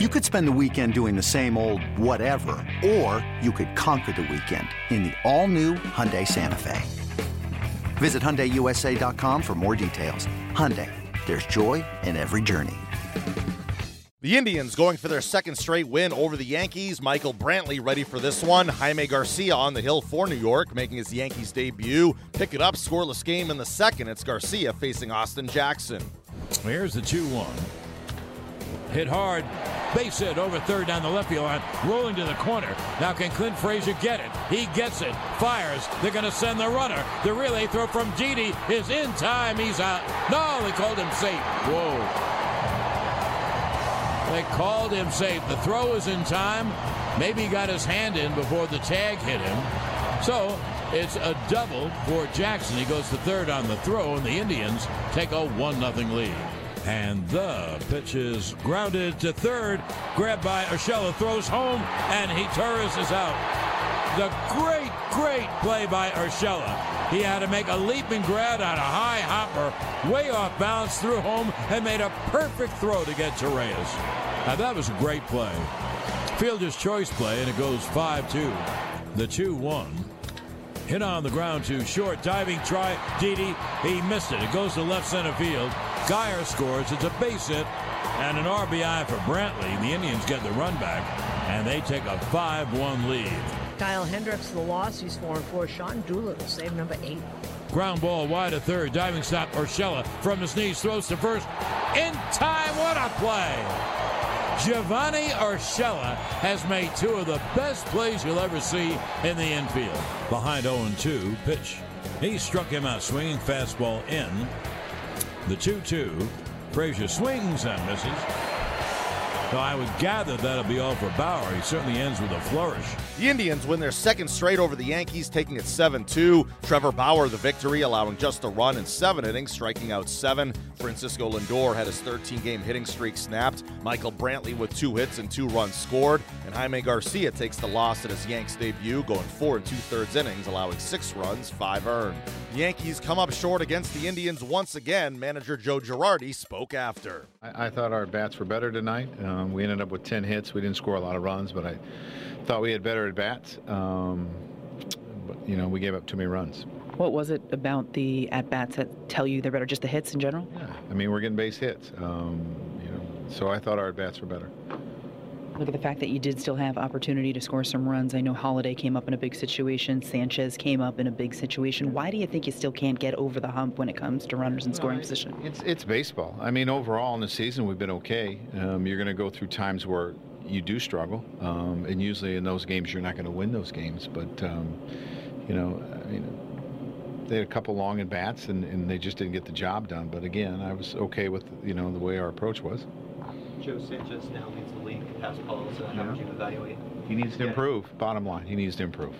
You could spend the weekend doing the same old whatever, or you could conquer the weekend in the all-new Hyundai Santa Fe. Visit HyundaiUSA.com for more details. Hyundai, there's joy in every journey. The Indians going for their second straight win over the Yankees. Michael Brantley ready for this one. Jaime Garcia on the hill for New York, making his Yankees debut. Pick it up, scoreless game in the second. It's Garcia facing Austin Jackson. Here's the 2 1. Hit hard. Base hit over third down the left field line, rolling to the corner. Now can Clint Frazier get it? He gets it. Fires. They're going to send the runner. The relay throw from Didi is in time. He's out. No, they called him safe. Whoa. They called him safe. The throw was in time. Maybe he got his hand in before the tag hit him. So it's a double for Jackson. He goes to third on the throw, and the Indians take a 1 0 lead. And the pitch is grounded to third. Grabbed by Urshela, throws home, and he is out. The great, great play by Urshela. He had to make a leaping grab on a high hopper, way off balance, threw home, and made a perfect throw to get Torres. Now that was a great play. Fielder's choice play, and it goes 5 2. The 2 1. Hit on the ground to short, diving try. Didi, he missed it. It goes to left center field. Guyer scores. It's a base hit and an RBI for Brantley. The Indians get the run back, and they take a 5 1 lead. Kyle Hendricks, the loss. He's 4 and 4. Sean Doolittle, save number 8. Ground ball wide to third. Diving stop. Urshela from his knees throws to first. In time. What a play! Giovanny Urshela has made two of the best plays you'll ever see in the infield. Behind 0 2, pitch. He struck him out swinging fastball in. The 2 2. Frazier swings and misses. So I would gather that'll be all for Bauer. He certainly ends with a flourish. The Indians win their second straight over the Yankees, taking it 7 2. Trevor Bauer, the victory, allowing just a run in seven innings, striking out seven. Francisco Lindor had his 13 game hitting streak snapped. Michael Brantley with two hits and two runs scored. And Jaime Garcia takes the loss at his Yanks debut, going four and two thirds innings, allowing six runs, five earned. The Yankees come up short against the Indians once again. Manager Joe Girardi spoke after. I, I thought our bats were better tonight. Um, we ended up with 10 hits. We didn't score a lot of runs, but I thought we had better at bats. Um, but, you know, we gave up too many runs. What was it about the at bats that tell you they're better? Just the hits in general? Yeah, I mean, we're getting base hits. Um, you know, so I thought our at bats were better. Look at the fact that you did still have opportunity to score some runs. I know Holliday came up in a big situation. Sanchez came up in a big situation. Why do you think you still can't get over the hump when it comes to runners in scoring position? It's it's baseball. I mean, overall in the season we've been okay. Um, you're going to go through times where you do struggle, um, and usually in those games you're not going to win those games. But um, you know, I mean, they had a couple long at bats, and, and they just didn't get the job done. But again, I was okay with you know the way our approach was. Joe Sanchez now leads the league in pass balls. Uh, how would you evaluate? He needs to Yeah. improve. Bottom line, he needs to improve.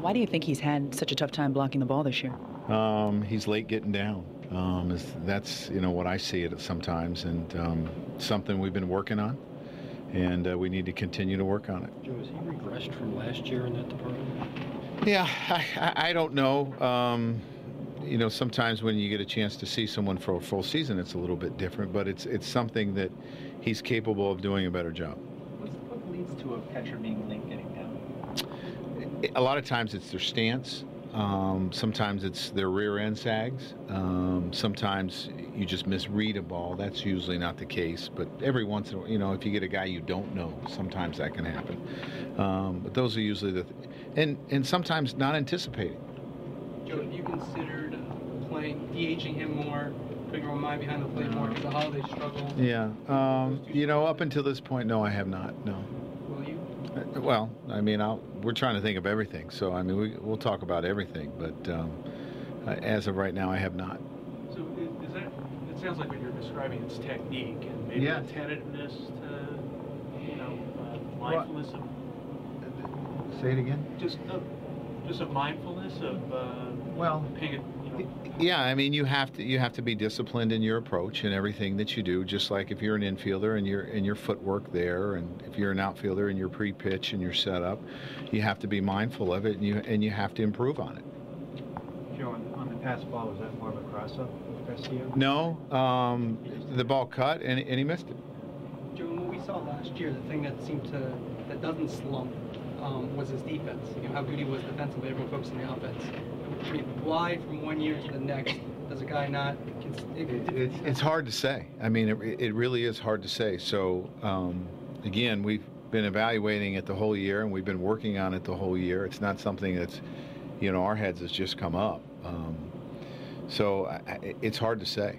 Why do you think he's had such a tough time blocking the ball this year? Um, he's late getting down. Um, that's you know what I see it sometimes, and um, something we've been working on, and uh, we need to continue to work on it. Joe, has he regressed from last year in that department? Yeah, I, I, I don't know. Um, you know, sometimes when you get a chance to see someone for a full season, it's a little bit different, but it's it's something that he's capable of doing a better job. What leads to a catcher being late getting down? A lot of times it's their stance. Um, sometimes it's their rear end sags. Um, sometimes you just misread a ball. That's usually not the case, but every once in a while, you know, if you get a guy you don't know, sometimes that can happen. Um, but those are usually the, and and sometimes not anticipating. Joe, have you considered playing, DH-ing him more, putting Romine behind the plate more because the Holliday struggle? Yeah. Um, you know, up until this point, no, I have not. No. Will you? Uh, Well, I mean, I'll, we're trying to think of everything. So, I mean, we, we'll talk about everything. But um, uh, as of right now, I have not. So i- is that, it sounds like what you're describing is technique and maybe Yeah. attentiveness to, you know, uh, mindfulness of, Say it again. just, uh, just a mindfulness of, uh, Well, paying, it, you know, Yeah, I mean, you have to you have to be disciplined in your approach and everything that you do. Just like if you're an infielder and your and your footwork there, and if you're an outfielder and your pre-pitch and your setup, you have to be mindful of it, and you and you have to improve on it. Joe, on, on the pass ball, was that more of a cross-up with Garcia? No, um, the ball cut and, and he missed it. Joe, what we we saw last year, the thing that seemed to that doesn't slump um, was his defense. You know how good he was defensively. Everyone focused on the offense. Why from one year to the next does a guy not? It, it's, it's hard to say. I mean, it, it really is hard to say. So um, again, we've been evaluating it the whole year, and we've been working on it the whole year. It's not something that's, you know, our heads has just come up. Um, so I, it's hard to say.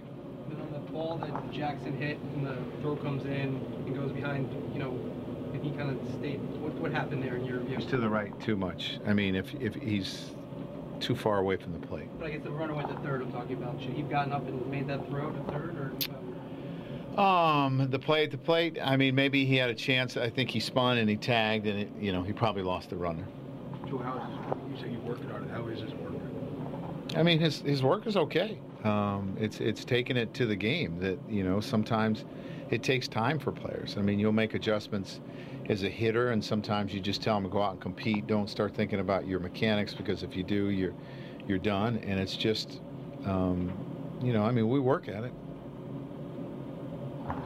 But on the ball that Jackson hit and the throw comes in and goes behind, you know, if he kind of stayed, what, what happened there in your view? He's to the right too much. I mean, if if he's too far away from the plate. But I guess the runner went to third. I'm talking about. Should he have gotten up and made that throw to third, or? Um, the play at the plate. I mean, maybe he had a chance. I think he spun and he tagged, and it, you know he probably lost the runner. So how is his, you say you working on it? How is his work? I mean, his his work is okay. Um, it's it's taking it to the game that you know sometimes it takes time for players. I mean, you'll make adjustments as a hitter, and sometimes you just tell them to go out and compete. Don't start thinking about your mechanics because if you do, you're you're done. And it's just, um, you know, I mean, we work at it.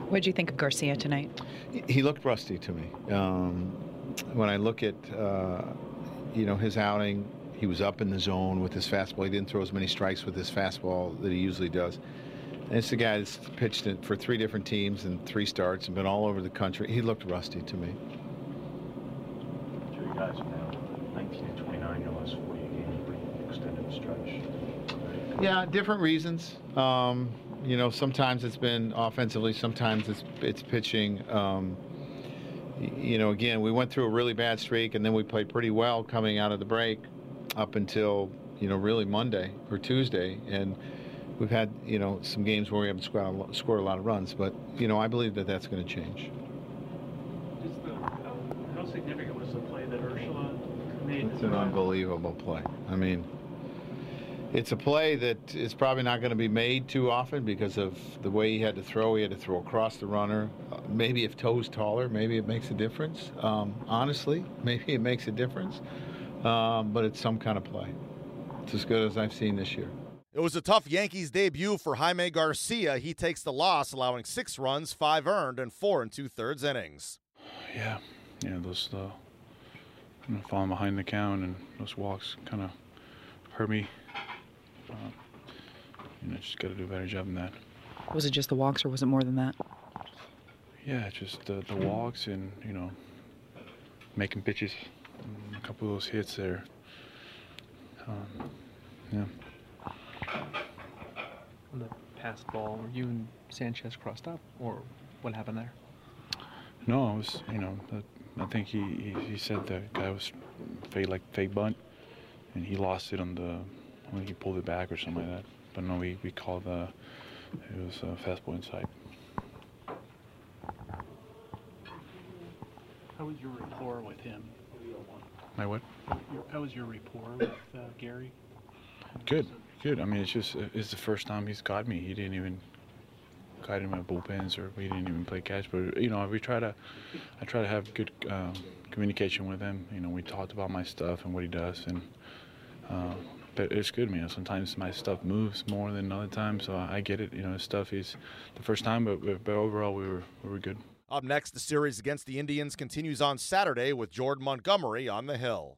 What did you think of Garcia tonight? He looked rusty to me. Um, when I look at, uh, you know, his outing, he was up in the zone with his fastball. He didn't throw as many strikes with his fastball that he usually does. And it's the guy that's pitched it for three different teams and three starts and been all over the country. He looked rusty to me. Two guys now, 19 and 29, your last 40 games, pretty extended stretch. Yeah, different reasons. Um, you know, sometimes it's been offensively, sometimes it's it's pitching. Um, you know, again, we went through a really bad streak, and then we played pretty well coming out of the break, up until you know really Monday or Tuesday, and we've had you know some games where we haven't scored a lot, scored a lot of runs, but you know I believe that that's going to change. The, how significant was the play that made? It's an unbelievable play. I mean, it's a play that is probably not going to be made too often because of the way he had to throw. He had to throw across the runner. Uh, maybe if toes taller, maybe it makes a difference. Um, honestly, maybe it makes a difference. Um, but it's some kind of play. It's as good as I've seen this year. It was a tough Yankees debut for Jaime Garcia. He takes the loss, allowing six runs, five earned, and four and two thirds innings. Yeah, yeah, those uh, you know, falling behind the count and those walks kind of hurt me. Uh, you know, just got to do a better job than that. Was it just the walks, or was it more than that? Yeah, just uh, the walks and you know, making pitches. A couple of those hits there. Um, yeah. On the pass ball, were you and Sanchez crossed up, or what happened there? No, I was, you know, I think he, he, he said the guy was fake like fake bunt, and he lost it on the, when he pulled it back or something like that. But no, we, we called the, it was a fastball inside. How was your rapport with him? My what? Your, how was your rapport with uh, Gary? Good, good. I mean, it's just it's the first time he's got me. He didn't even guide in my bullpens, or we didn't even play catch. But you know, we try to, I try to have good um, communication with him. You know, we talked about my stuff and what he does, and uh, but it's good, man. Sometimes my stuff moves more than other times, so I get it. You know, his stuff is the first time, but but overall we were we were good. Up next, the series against the Indians continues on Saturday with Jordan Montgomery on the hill.